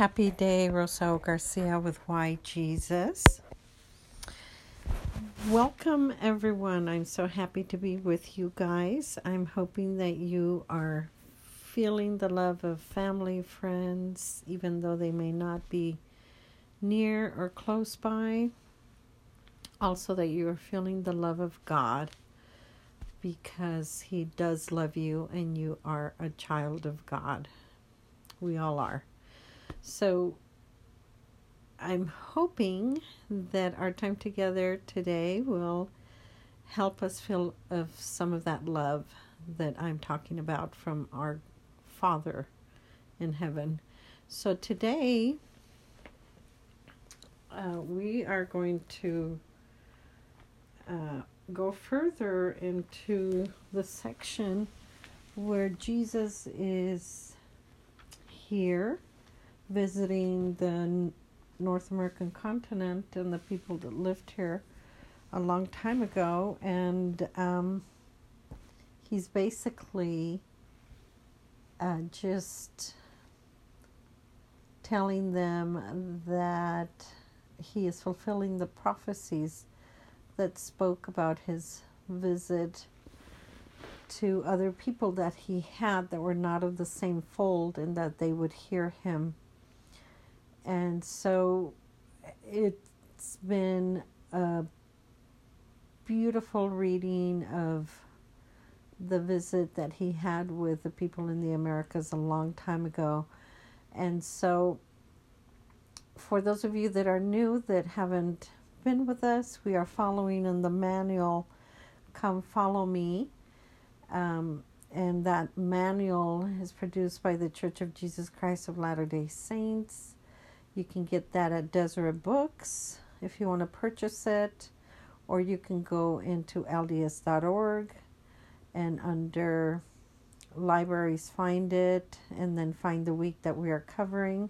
Happy day, Rosario Garcia with Why Jesus. Welcome, everyone. I'm so happy to be with you guys. I'm hoping that you are feeling the love of family, friends, even though they may not be near or close by. Also, that you are feeling the love of God because He does love you and you are a child of God. We all are. So I'm hoping that our time together today will help us feel of some of that love that I'm talking about from our Father in heaven. So today uh, we are going to uh, go further into the section where Jesus is here visiting the North American continent and the people that lived here a long time ago, and um, he's basically uh, just telling them that he is fulfilling the prophecies that spoke about his visit to other people that he had that were not of the same fold and that they would hear him and so it's been a beautiful reading of the visit that he had with the people in the Americas a long time ago. And so, for those of you that are new that haven't been with us, we are following in the manual Come Follow Me. Um, and that manual is produced by the Church of Jesus Christ of Latter day Saints. You can get that at Deseret Books if you want to purchase it, or you can go into LDS.org and under libraries find it and then find the week that we are covering,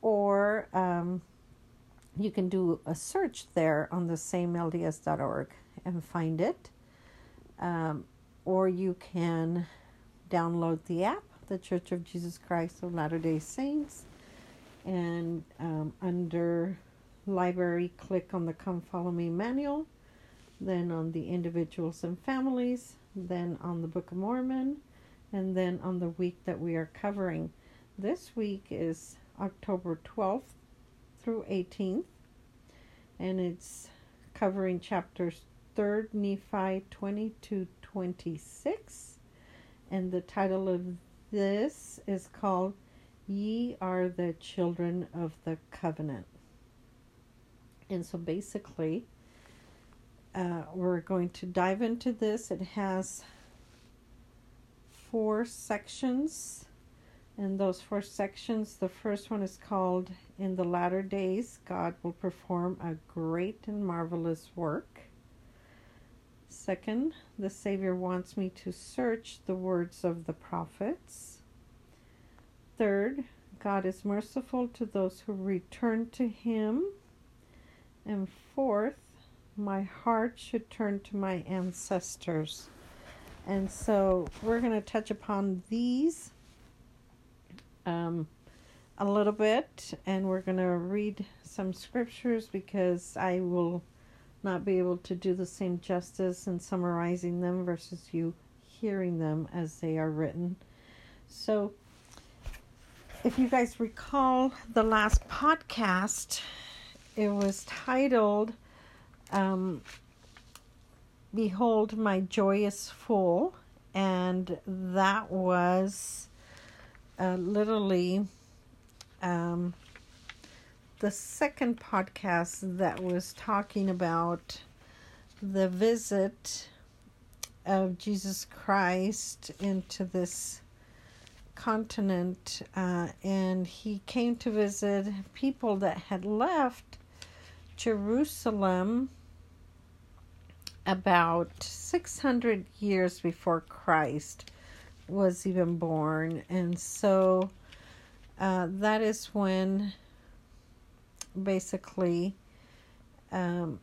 or um, you can do a search there on the same LDS.org and find it, um, or you can download the app, The Church of Jesus Christ of Latter day Saints and um, under library click on the come follow me manual then on the individuals and families then on the book of mormon and then on the week that we are covering. This week is october 12th through 18th and it's covering chapters 3rd nephi 22 26 and the title of this is called Ye are the children of the covenant. And so basically, uh, we're going to dive into this. It has four sections. And those four sections, the first one is called In the Latter Days, God will perform a great and marvelous work. Second, the Savior wants me to search the words of the prophets. Third, God is merciful to those who return to Him. And fourth, my heart should turn to my ancestors. And so we're going to touch upon these um, a little bit, and we're going to read some scriptures because I will not be able to do the same justice in summarizing them versus you hearing them as they are written. So, if you guys recall the last podcast, it was titled um, Behold My Joy Is Full, and that was uh, literally um, the second podcast that was talking about the visit of Jesus Christ into this continent uh, and he came to visit people that had left Jerusalem about 600 years before Christ was even born. And so uh, that is when basically um,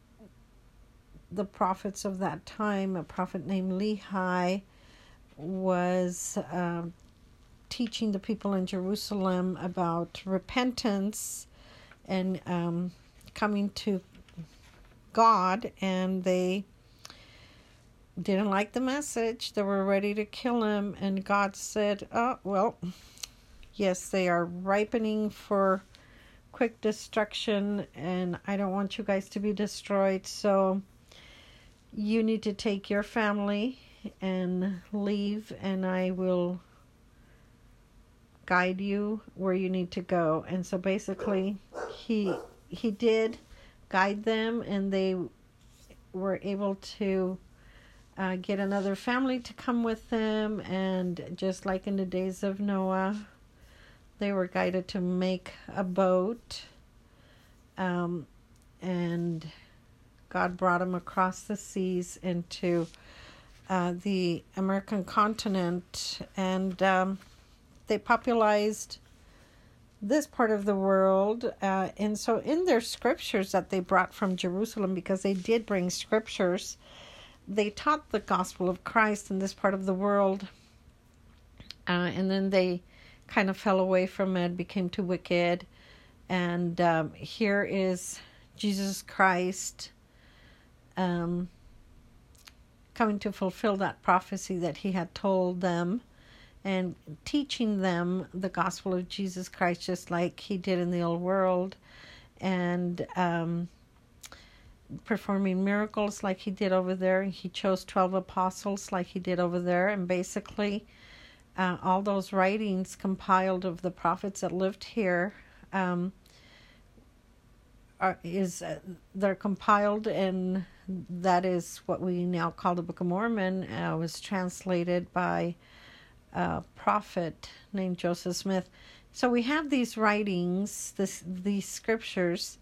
the prophets of that time, a prophet named Lehi, was um, teaching the people in Jerusalem about repentance and um, coming to God, and they didn't like the message. They were ready to kill him, and God said, Oh, well, yes, they are ripening for quick destruction, and I don't want you guys to be destroyed. So you need to take your family and leave, and I will guide you where you need to go. And so basically, he he did guide them, and they were able to uh, get another family to come with them. And just like in the days of Noah, they were guided to make a boat. Um, and God brought them across the seas into uh, the American continent. And um, they popularized this part of the world. Uh, and so, in their scriptures that they brought from Jerusalem, because they did bring scriptures, they taught the gospel of Christ in this part of the world. Uh, and then they kind of fell away from it, became too wicked. And um, here is Jesus Christ um, coming to fulfill that prophecy that he had told them and teaching them the gospel of Jesus Christ, just like he did in the old world, and um, performing miracles like he did over there. He chose 12 apostles like he did over there, and basically, uh, all those writings compiled of the prophets that lived here. Um, are, is uh, they're compiled and that is what we now call the Book of Mormon. Uh, was translated by a prophet named Joseph Smith. So we have these writings, this these scriptures,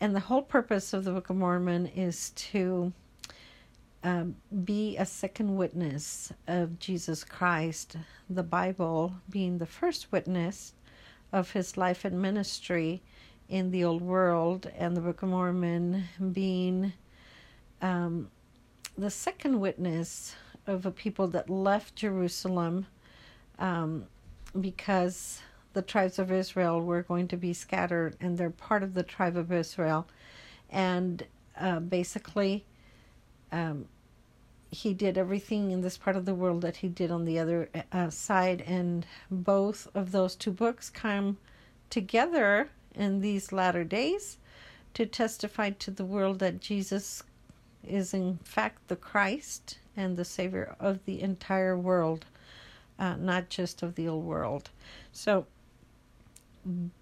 and the whole purpose of the Book of Mormon is to um, be a second witness of Jesus Christ. The Bible being the first witness of his life and ministry in the old world, and the Book of Mormon being um, the second witness of a people that left Jerusalem um, because the tribes of Israel were going to be scattered, and they're part of the tribe of Israel. And uh, basically, um, he did everything in this part of the world that he did on the other uh, side, and both of those two books come together in these latter days to testify to the world that Jesus is in fact the Christ and the Savior of the entire world, uh, not just of the old world. So,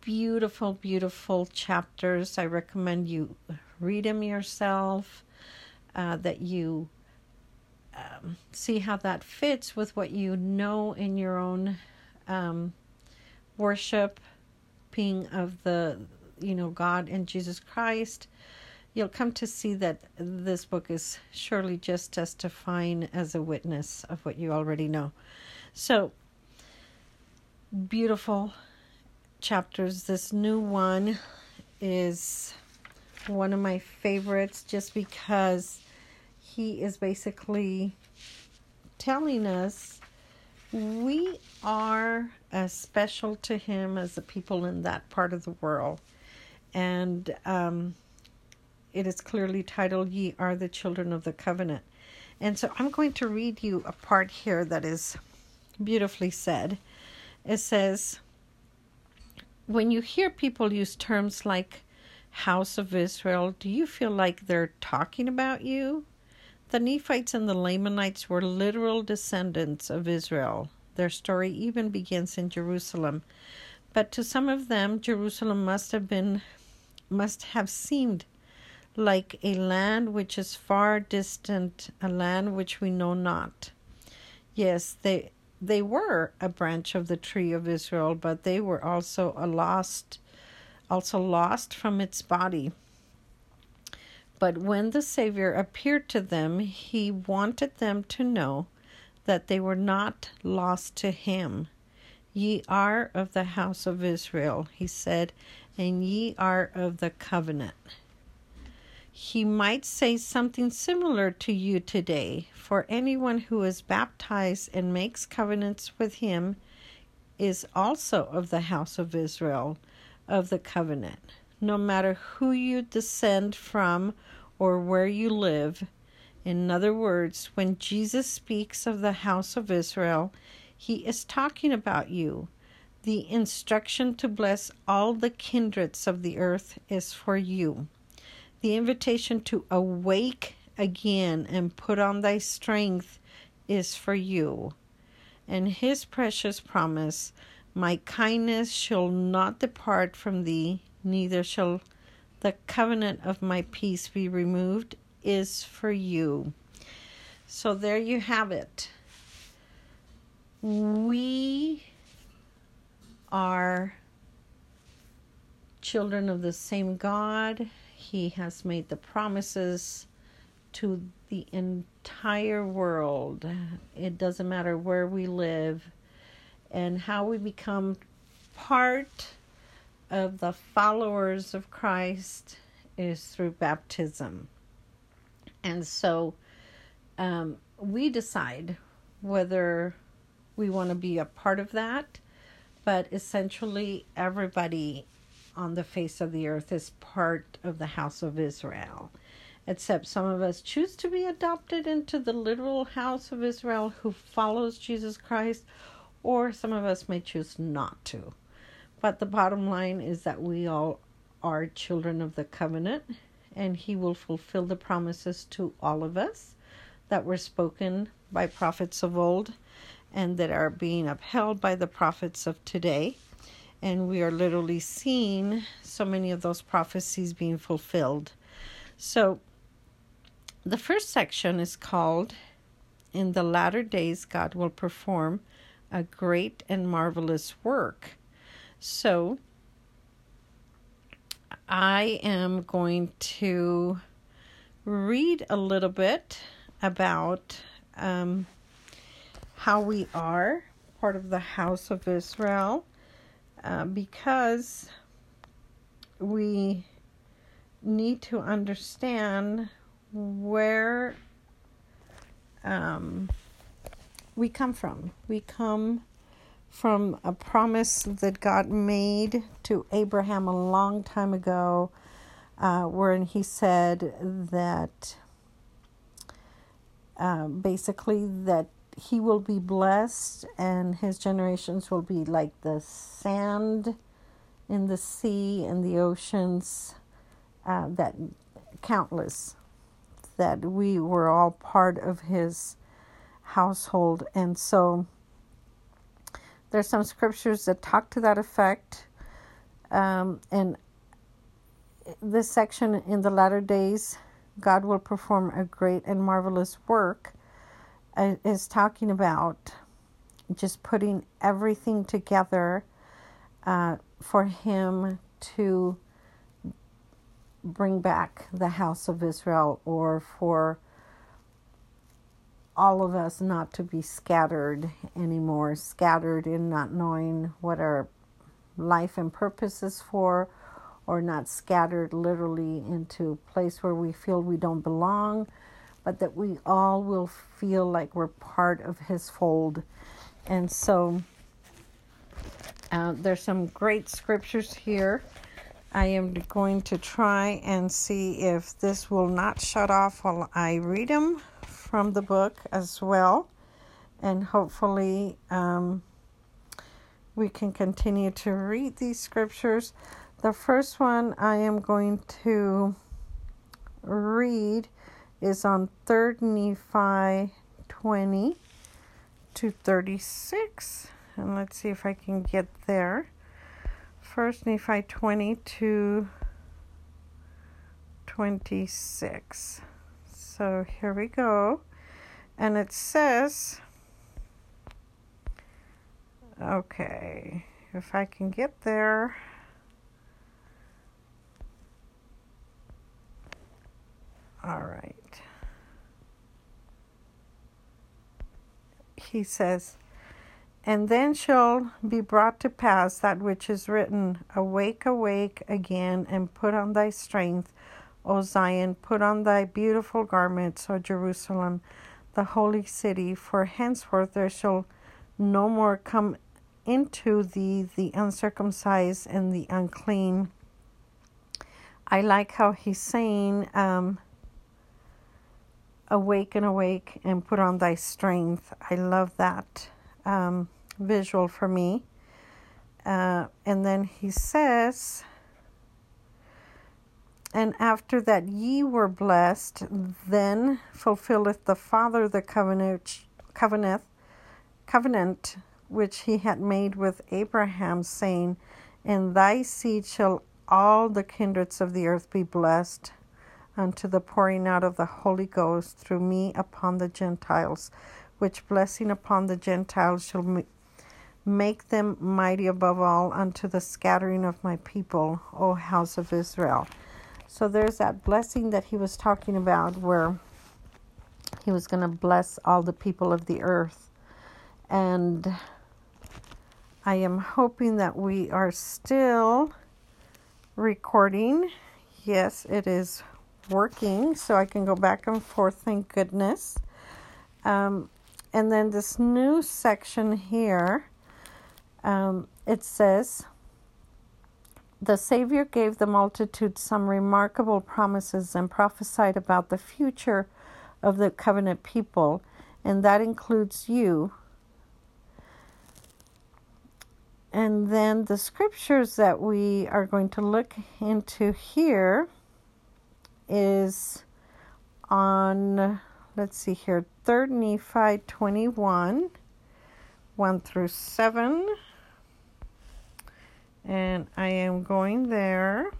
beautiful, beautiful chapters. I recommend you read them yourself, uh, that you um, see how that fits with what you know in your own um, worship being of the you know God and Jesus Christ, you'll come to see that this book is surely just as testifying as a witness of what you already know. So beautiful chapters. This new one is one of my favorites just because he is basically telling us we are as special to him as the people in that part of the world. And um, it is clearly titled, Ye Are the Children of the Covenant. And so I'm going to read you a part here that is beautifully said. It says, When you hear people use terms like House of Israel, do you feel like they're talking about you? The Nephites and the Lamanites were literal descendants of Israel. Their story even begins in Jerusalem. But to some of them, Jerusalem must have been must have seemed like a land which is far distant, a land which we know not. Yes, they they were a branch of the tree of Israel, but they were also a lost also lost from its body. But when the Savior appeared to them, he wanted them to know that they were not lost to him. Ye are of the house of Israel, he said, and ye are of the covenant. He might say something similar to you today, for anyone who is baptized and makes covenants with him is also of the house of Israel, of the covenant. No matter who you descend from or where you live, in other words, when Jesus speaks of the house of Israel, he is talking about you. The instruction to bless all the kindreds of the earth is for you. The invitation to awake again and put on thy strength is for you. And his precious promise, My kindness shall not depart from thee, neither shall the covenant of my peace be removed, is for you. So there you have it. We are children of the same God. He has made the promises to the entire world. It doesn't matter where we live and how we become part of the followers of Christ is through baptism. And so um, we decide whether we want to be a part of that but essentially everybody on the face of the earth is part of the house of Israel. Except some of us choose to be adopted into the literal house of Israel who follows Jesus Christ, or some of us may choose not to. But the bottom line is that we all are children of the covenant, and He will fulfill the promises to all of us that were spoken by prophets of old and that are being upheld by the prophets of today. And we are literally seeing so many of those prophecies being fulfilled. So, the first section is called In the Latter Days, God Will Perform a Great and Marvelous Work. So, I am going to read a little bit about um, how we are part of the house of Israel uh, because we need to understand where um, we come from. We come from a promise that God made to Abraham a long time ago, uh, wherein he said that uh, basically that he will be blessed and his generations will be like the sand in the sea and the oceans uh, that countless that we were all part of his household. And so there's some scriptures that talk to that effect. Um, and this section in the latter days god will perform a great and marvelous work is talking about just putting everything together uh, for him to bring back the house of Israel or for all of us not to be scattered anymore, scattered in not knowing what our life and purpose is for, or not scattered literally into a place where we feel we don't belong but that we all will feel like we're part of His fold. And so uh, there's some great scriptures here. I am going to try and see if this will not shut off while I read them from the book as well. And hopefully, um, we can continue to read these scriptures. The first one I am going to read is on 3rd Nephi 20 to 36. And let's see if I can get there. First Nephi 20 to 26. So here we go. And it says, okay, if I can get there. All right. He says, And then shall be brought to pass that which is written Awake, awake again, and put on thy strength, O Zion, put on thy beautiful garments, O Jerusalem, the holy city, for henceforth there shall no more come into the the uncircumcised and the unclean. I like how he's saying, um, "Awake and awake, and put on thy strength." I love that um, visual for me. Uh, and then he says, and after that ye were blessed, then fulfilleth the Father the covenant, covenant, covenant which he had made with Abraham, saying, In thy seed shall all the kindreds of the earth be blessed, unto the pouring out of the Holy Ghost through me upon the Gentiles, which blessing upon the Gentiles shall make them mighty above all unto the scattering of my people, O house of Israel. So there's that blessing that he was talking about where he was going to bless all the people of the earth. And I am hoping that we are still recording. Yes, it is working, so I can go back and forth, thank goodness. Um, and then this new section here, um, it says, the Savior gave the multitude some remarkable promises and prophesied about the future of the covenant people, and that includes you. And then the scriptures that we are going to look into here is on, let's see here, 3rd Nephi 21, 1 through 7 and I am going there.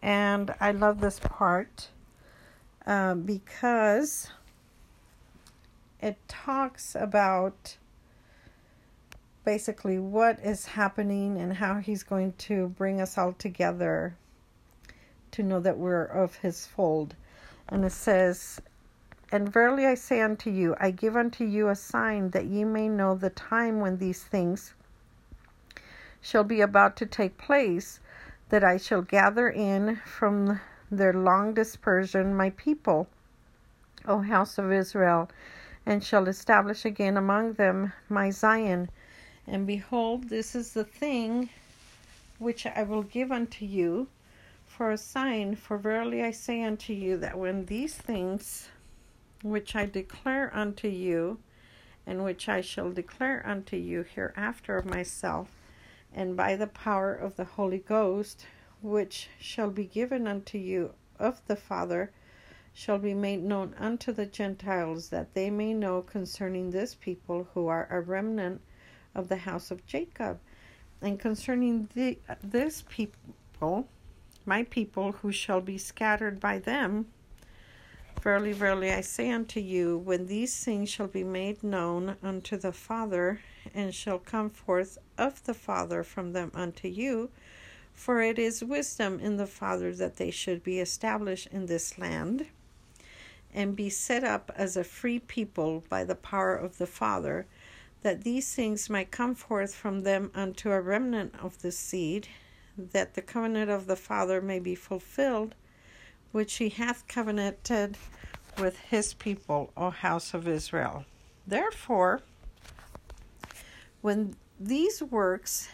And I love this part uh, because it talks about basically what is happening and how he's going to bring us all together to know that we're of his fold. And it says, And verily I say unto you, I give unto you a sign that ye may know the time when these things shall be about to take place, that I shall gather in from their long dispersion my people, O house of Israel, and shall establish again among them my Zion. And behold, this is the thing which I will give unto you for a sign. For verily I say unto you that when these things which I declare unto you, and which I shall declare unto you hereafter of myself, and by the power of the Holy Ghost, which shall be given unto you of the Father, shall be made known unto the Gentiles, that they may know concerning this people who are a remnant of the house of Jacob, and concerning the, this people, my people, who shall be scattered by them. Verily, verily, I say unto you, when these things shall be made known unto the Father, and shall come forth of the Father from them unto you. For it is wisdom in the Father that they should be established in this land, and be set up as a free people by the power of the Father, that these things might come forth from them unto a remnant of the seed, that the covenant of the Father may be fulfilled, which he hath covenanted with his people, O house of Israel. Therefore, when these works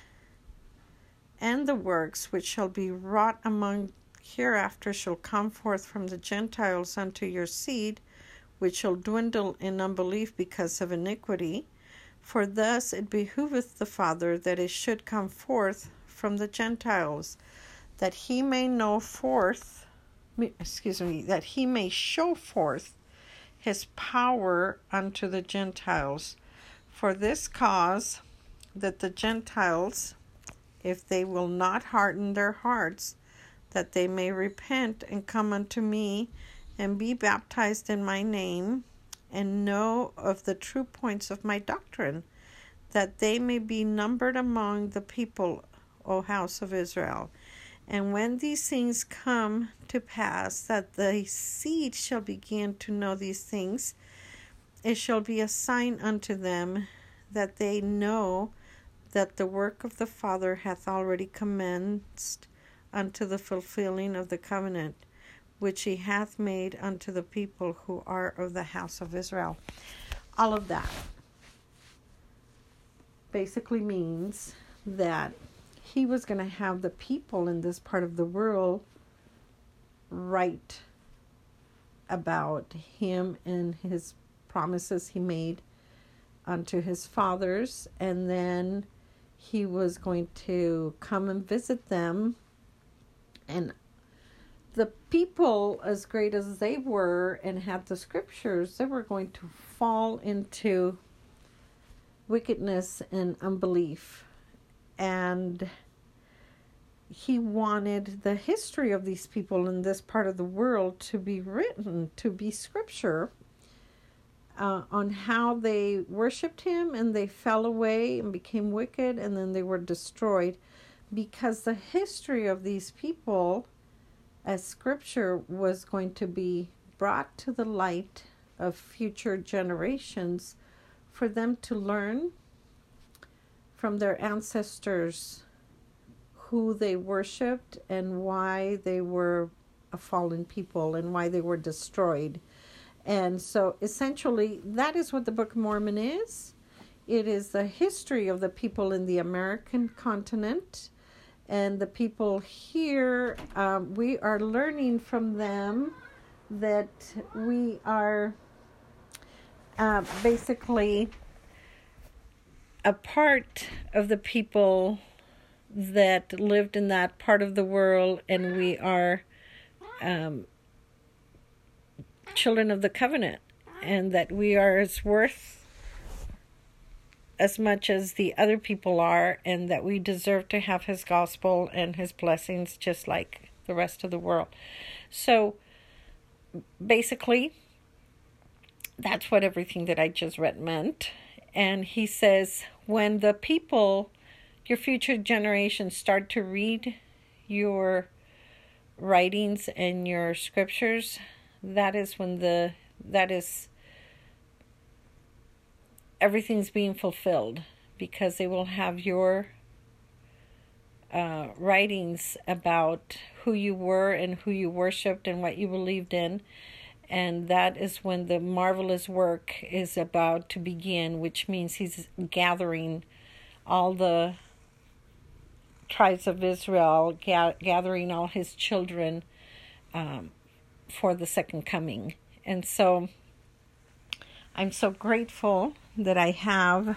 and the works which shall be wrought among hereafter shall come forth from the Gentiles unto your seed, which shall dwindle in unbelief because of iniquity. For thus it behoveth the Father that it should come forth from the Gentiles, that he may know forth, excuse me, that he may show forth his power unto the Gentiles. For this cause, that the Gentiles, if they will not harden their hearts, that they may repent and come unto me and be baptized in my name, and know of the true points of my doctrine, that they may be numbered among the people, O house of Israel. And when these things come to pass, that the seed shall begin to know these things, it shall be a sign unto them that they know that the work of the Father hath already commenced unto the fulfilling of the covenant which he hath made unto the people who are of the house of Israel. All of that. basically means that he was going to have the people in this part of the world write about him and his promises he made unto his fathers, and then he was going to come and visit them. And the people, as great as they were and had the scriptures, they were going to fall into wickedness and unbelief. And he wanted the history of these people in this part of the world to be written, to be scripture uh, on how they worshiped him and they fell away and became wicked and then they were destroyed because the history of these people as scripture was going to be brought to the light of future generations for them to learn from their ancestors who they worshiped and why they were a fallen people and why they were destroyed. And so essentially, that is what the Book of Mormon is. It is the history of the people in the American continent. And the people here, um, we are learning from them that we are uh, basically a part of the people that lived in that part of the world, and we are um, children of the covenant and that we are as worth as much as the other people are and that we deserve to have his gospel and his blessings just like the rest of the world. So basically that's what everything that I just read meant. And he says when the people your future generations start to read your writings and your scriptures, that is when the that is everything's being fulfilled because they will have your uh, writings about who you were and who you worshipped and what you believed in. And that is when the marvelous work is about to begin, which means he's gathering all the tribes of Israel, ga- gathering all his children um, for the second coming. And so I'm so grateful that I have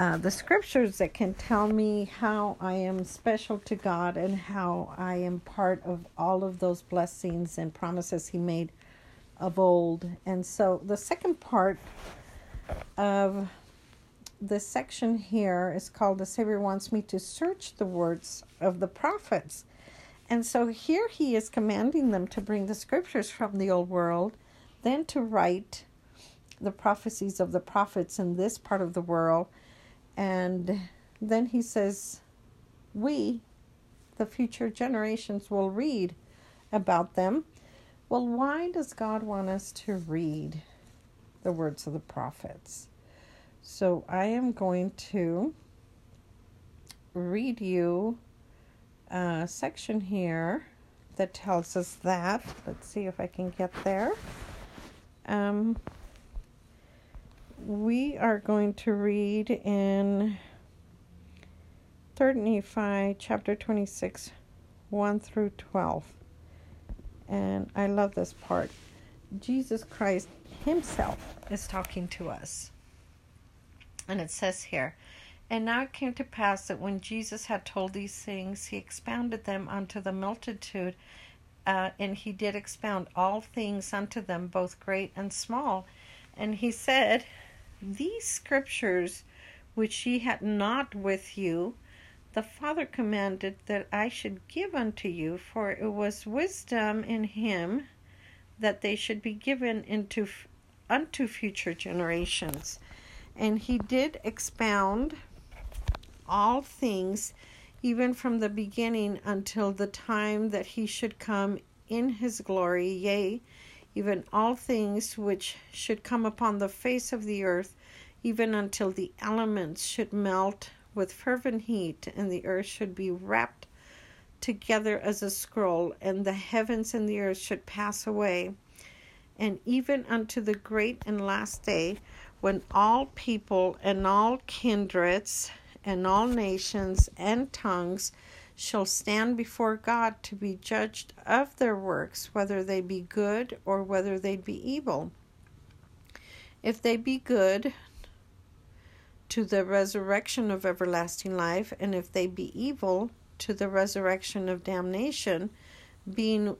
uh, the scriptures that can tell me how I am special to God and how I am part of all of those blessings and promises He made of old. And so the second part of this section here is called The Savior Wants Me to Search the Words of the Prophets. And so here he is commanding them to bring the scriptures from the old world, then to write the prophecies of the prophets in this part of the world. And then he says, We, the future generations, will read about them. Well, why does God want us to read the words of the prophets? So I am going to read you a section here that tells us that. Let's see if I can get there. Um, we are going to read in 3rd Nephi chapter 26, 1 through 12. And I love this part. Jesus Christ Himself is talking to us. And it says here, and now it came to pass that when Jesus had told these things, he expounded them unto the multitude, uh, and he did expound all things unto them, both great and small. And he said, These scriptures which ye had not with you, the Father commanded that I should give unto you, for it was wisdom in him that they should be given into unto future generations. And he did expound all things, even from the beginning until the time that he should come in his glory, yea, even all things which should come upon the face of the earth, even until the elements should melt with fervent heat, and the earth should be wrapped together as a scroll, and the heavens and the earth should pass away, and even unto the great and last day, when all people and all kindreds and all nations and tongues shall stand before God to be judged of their works, whether they be good or whether they be evil. If they be good, to the resurrection of everlasting life, and if they be evil, to the resurrection of damnation, being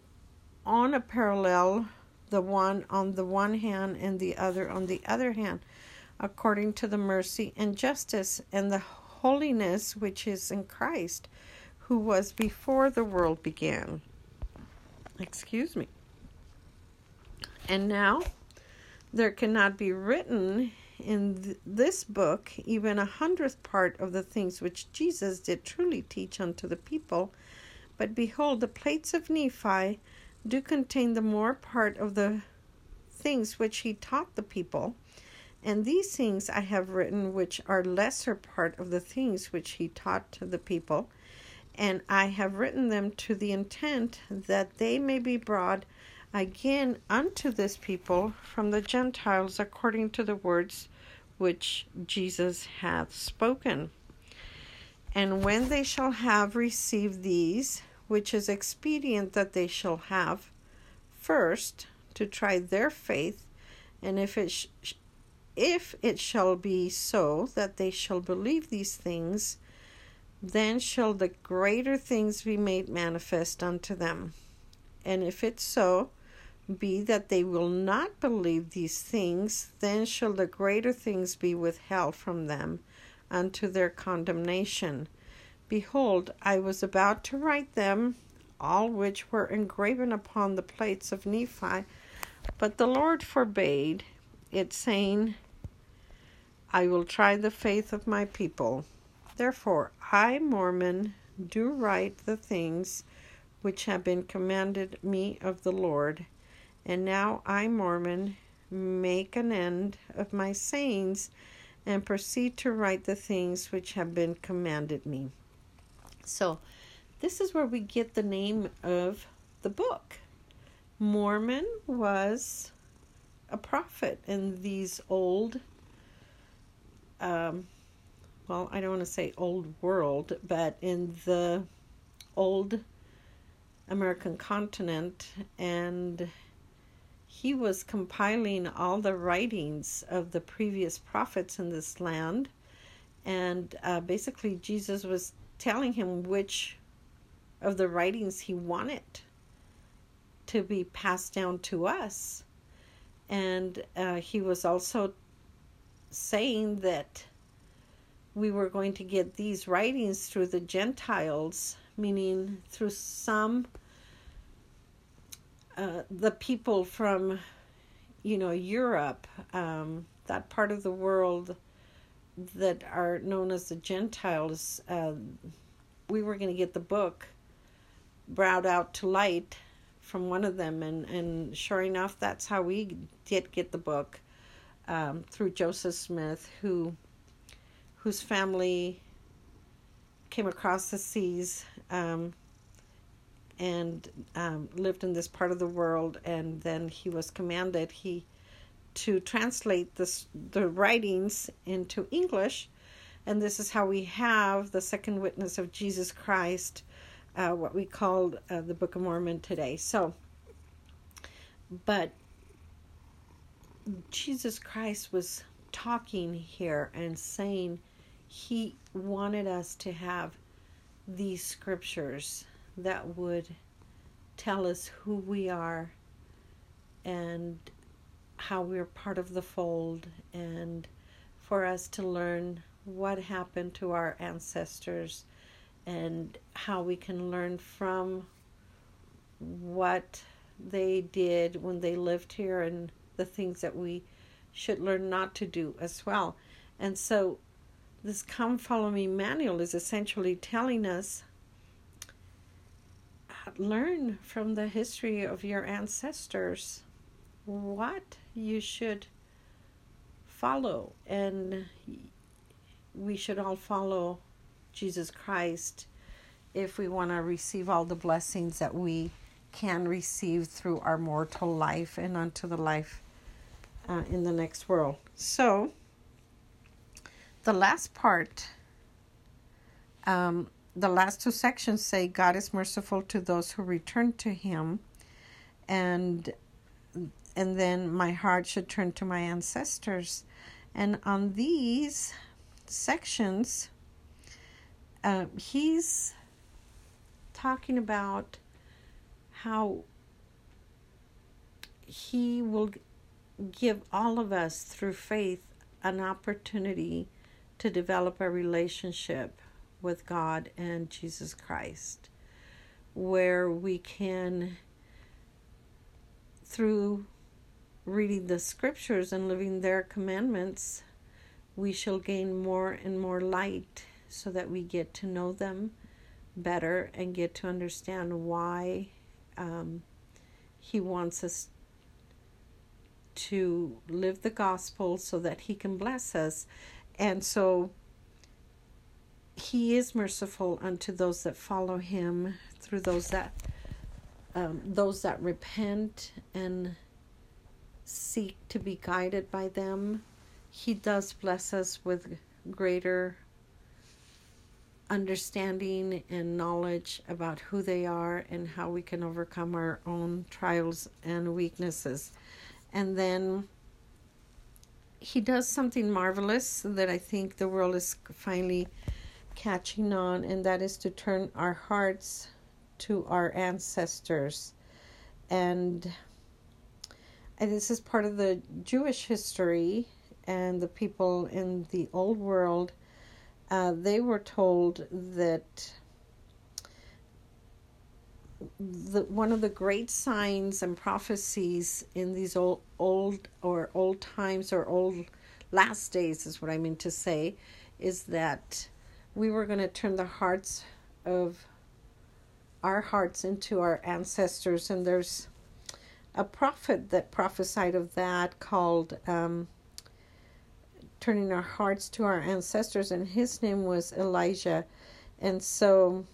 on a parallel, the one on the one hand and the other on the other hand, according to the mercy and justice and the holiness which is in Christ who was before the world began. Excuse me. And now there cannot be written in th- this book even a hundredth part of the things which Jesus did truly teach unto the people. But behold, the plates of Nephi do contain the more part of the things which he taught the people. And these things I have written, which are lesser part of the things which he taught to the people and I have written them to the intent that they may be brought again unto this people from the Gentiles according to the words which Jesus hath spoken. And when they shall have received these, which is expedient that they shall have, first to try their faith, and if it sh- if it shall be so that they shall believe these things, then shall the greater things be made manifest unto them. And if it so be that they will not believe these things, then shall the greater things be withheld from them unto their condemnation. Behold, I was about to write them, all which were engraven upon the plates of Nephi, but the Lord forbade it, saying, I will try the faith of my people. Therefore, I, Mormon, do write the things which have been commanded me of the Lord. And now I, Mormon, make an end of my sayings and proceed to write the things which have been commanded me. So, this is where we get the name of the book. Mormon was a prophet in these old um, well, I don't want to say old world, but in the old American continent, and he was compiling all the writings of the previous prophets in this land. And uh, basically, Jesus was telling him which of the writings he wanted to be passed down to us. And uh, he was also saying that we were going to get these writings through the Gentiles, meaning through some uh, the people from you know Europe, um, that part of the world that are known as the Gentiles. Uh, we were going to get the book brought out to light from one of them, and and sure enough, that's how we did get the book um, through Joseph Smith, who whose family came across the seas um, and um, lived in this part of the world, and then he was commanded he to translate this the writings into English, and this is how we have the second witness of Jesus Christ, uh, what we call uh, the Book of Mormon today. So, but Jesus Christ was talking here and saying he wanted us to have these scriptures that would tell us who we are and how we're part of the fold and for us to learn what happened to our ancestors and how we can learn from what they did when they lived here and the things that we should learn not to do as well. And so this Come Follow Me manual is essentially telling us learn from the history of your ancestors what you should follow. And we should all follow Jesus Christ if we want to receive all the blessings that we can receive through our mortal life and unto the life uh, in the next world. So, the last part, um, the last two sections say God is merciful to those who return to Him, and and then my heart should turn to my ancestors. And on these sections, uh, he's talking about how he will give all of us through faith an opportunity to develop a relationship with God and Jesus Christ where we can through reading the scriptures and living their commandments we shall gain more and more light so that we get to know them better and get to understand why um, he wants us to live the gospel so that he can bless us. And so he is merciful unto those that follow him through those that um, those that repent and seek to be guided by them. He does bless us with greater understanding and knowledge about who they are and how we can overcome our own trials and weaknesses. And then he does something marvelous that I think the world is finally catching on, and that is to turn our hearts to our ancestors. And, and this is part of the Jewish history and the people in the old world uh, they were told that the, one of the great signs and prophecies in these old, old or old times or old last days is what I mean to say is that we were going to turn the hearts of our hearts into our ancestors and there's a prophet that prophesied of that called um, turning our hearts to our ancestors, and his name was Elijah. And so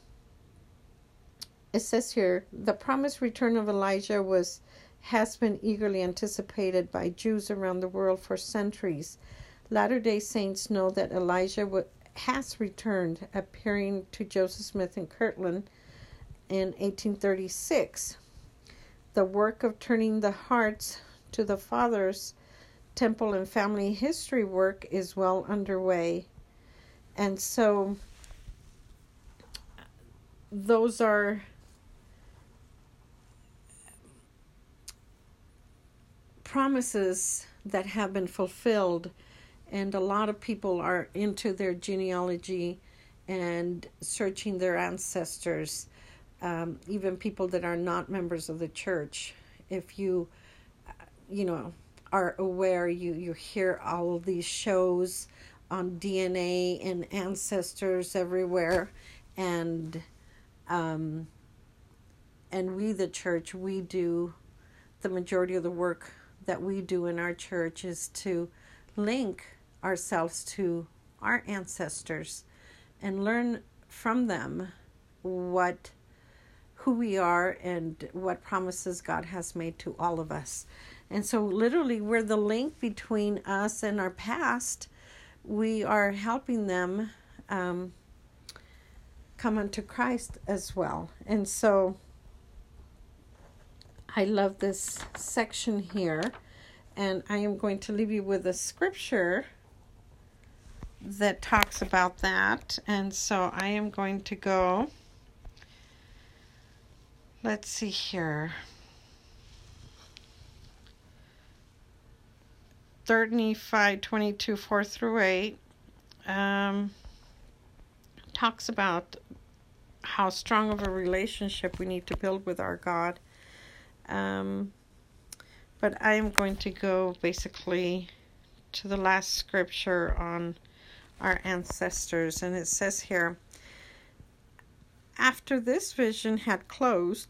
it says here the promised return of Elijah was has been eagerly anticipated by Jews around the world for centuries. Latter day Saints know that Elijah has returned, appearing to Joseph Smith in Kirtland in 1836. The work of turning the hearts to the fathers temple and family history work is well underway. And so those are promises that have been fulfilled and a lot of people are into their genealogy and searching their ancestors um, even people that are not members of the church. If you you know are aware you you hear all of these shows on DNA and ancestors everywhere and um, and we the church we do the majority of the work that we do in our church is to link ourselves to our ancestors and learn from them what who we are and what promises God has made to all of us. And so, literally, we're the link between us and our past. We are helping them um, come unto Christ as well. And so, I love this section here. And I am going to leave you with a scripture that talks about that. And so, I am going to go. Let's see here. 3rd Nephi 22 4 through 8 um, talks about how strong of a relationship we need to build with our God. Um, but I am going to go basically to the last scripture on our ancestors, and it says here After this vision had closed,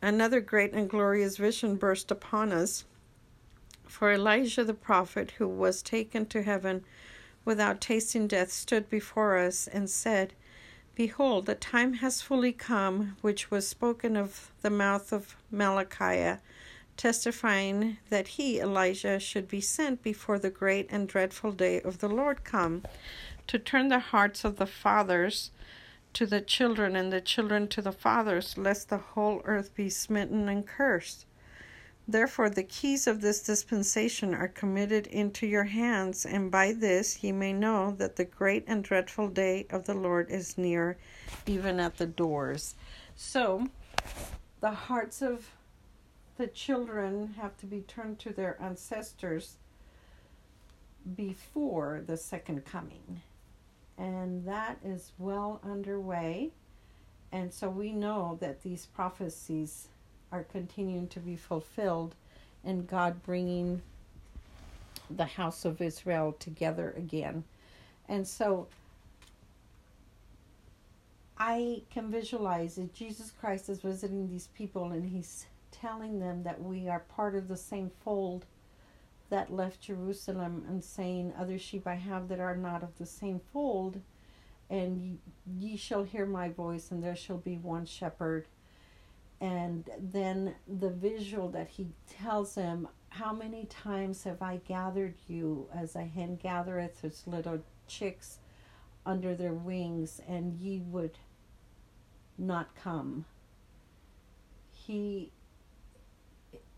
another great and glorious vision burst upon us. For Elijah the prophet, who was taken to heaven without tasting death, stood before us and said, Behold, the time has fully come, which was spoken of the mouth of Malachi, testifying that he, Elijah, should be sent before the great and dreadful day of the Lord come, to turn the hearts of the fathers to the children and the children to the fathers, lest the whole earth be smitten and cursed. Therefore, the keys of this dispensation are committed into your hands, and by this ye may know that the great and dreadful day of the Lord is near, even at the doors. So, the hearts of the children have to be turned to their ancestors before the second coming. And that is well underway. And so we know that these prophecies are continuing to be fulfilled and God bringing the house of Israel together again. And so I can visualize that Jesus Christ is visiting these people and he's telling them that we are part of the same fold that left Jerusalem and saying, Other sheep I have that are not of the same fold, and ye shall hear my voice, and there shall be one shepherd and then the visual that he tells him how many times have i gathered you as a hen gathereth its little chicks under their wings and ye would not come? He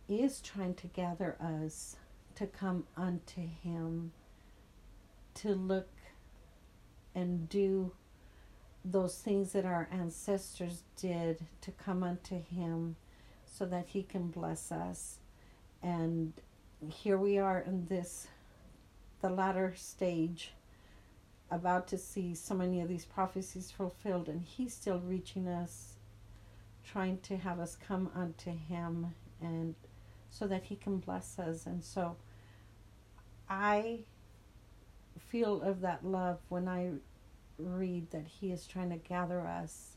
is trying to gather us to come unto him to look and do those things that our ancestors did to come unto him so that he can bless us. And here we are in this, the latter stage, about to see so many of these prophecies fulfilled, and he's still reaching us, trying to have us come unto him and so that he can bless us. And so I feel of that love when I read that He is trying to gather us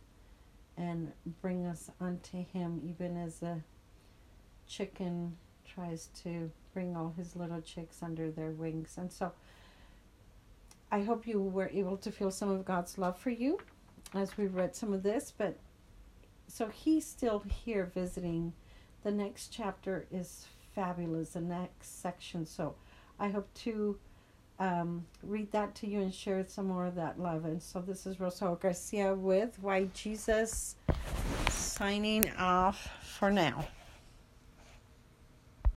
and bring us unto Him, even as a chicken tries to bring all his little chicks under their wings. And so I hope you were able to feel some of God's love for you as we read some of this. But so He's still here visiting. The next chapter is fabulous, the next section. So I hope to um, read that to you and share some more of that love. And so this is Rosa Garcia with Why Jesus signing off for now.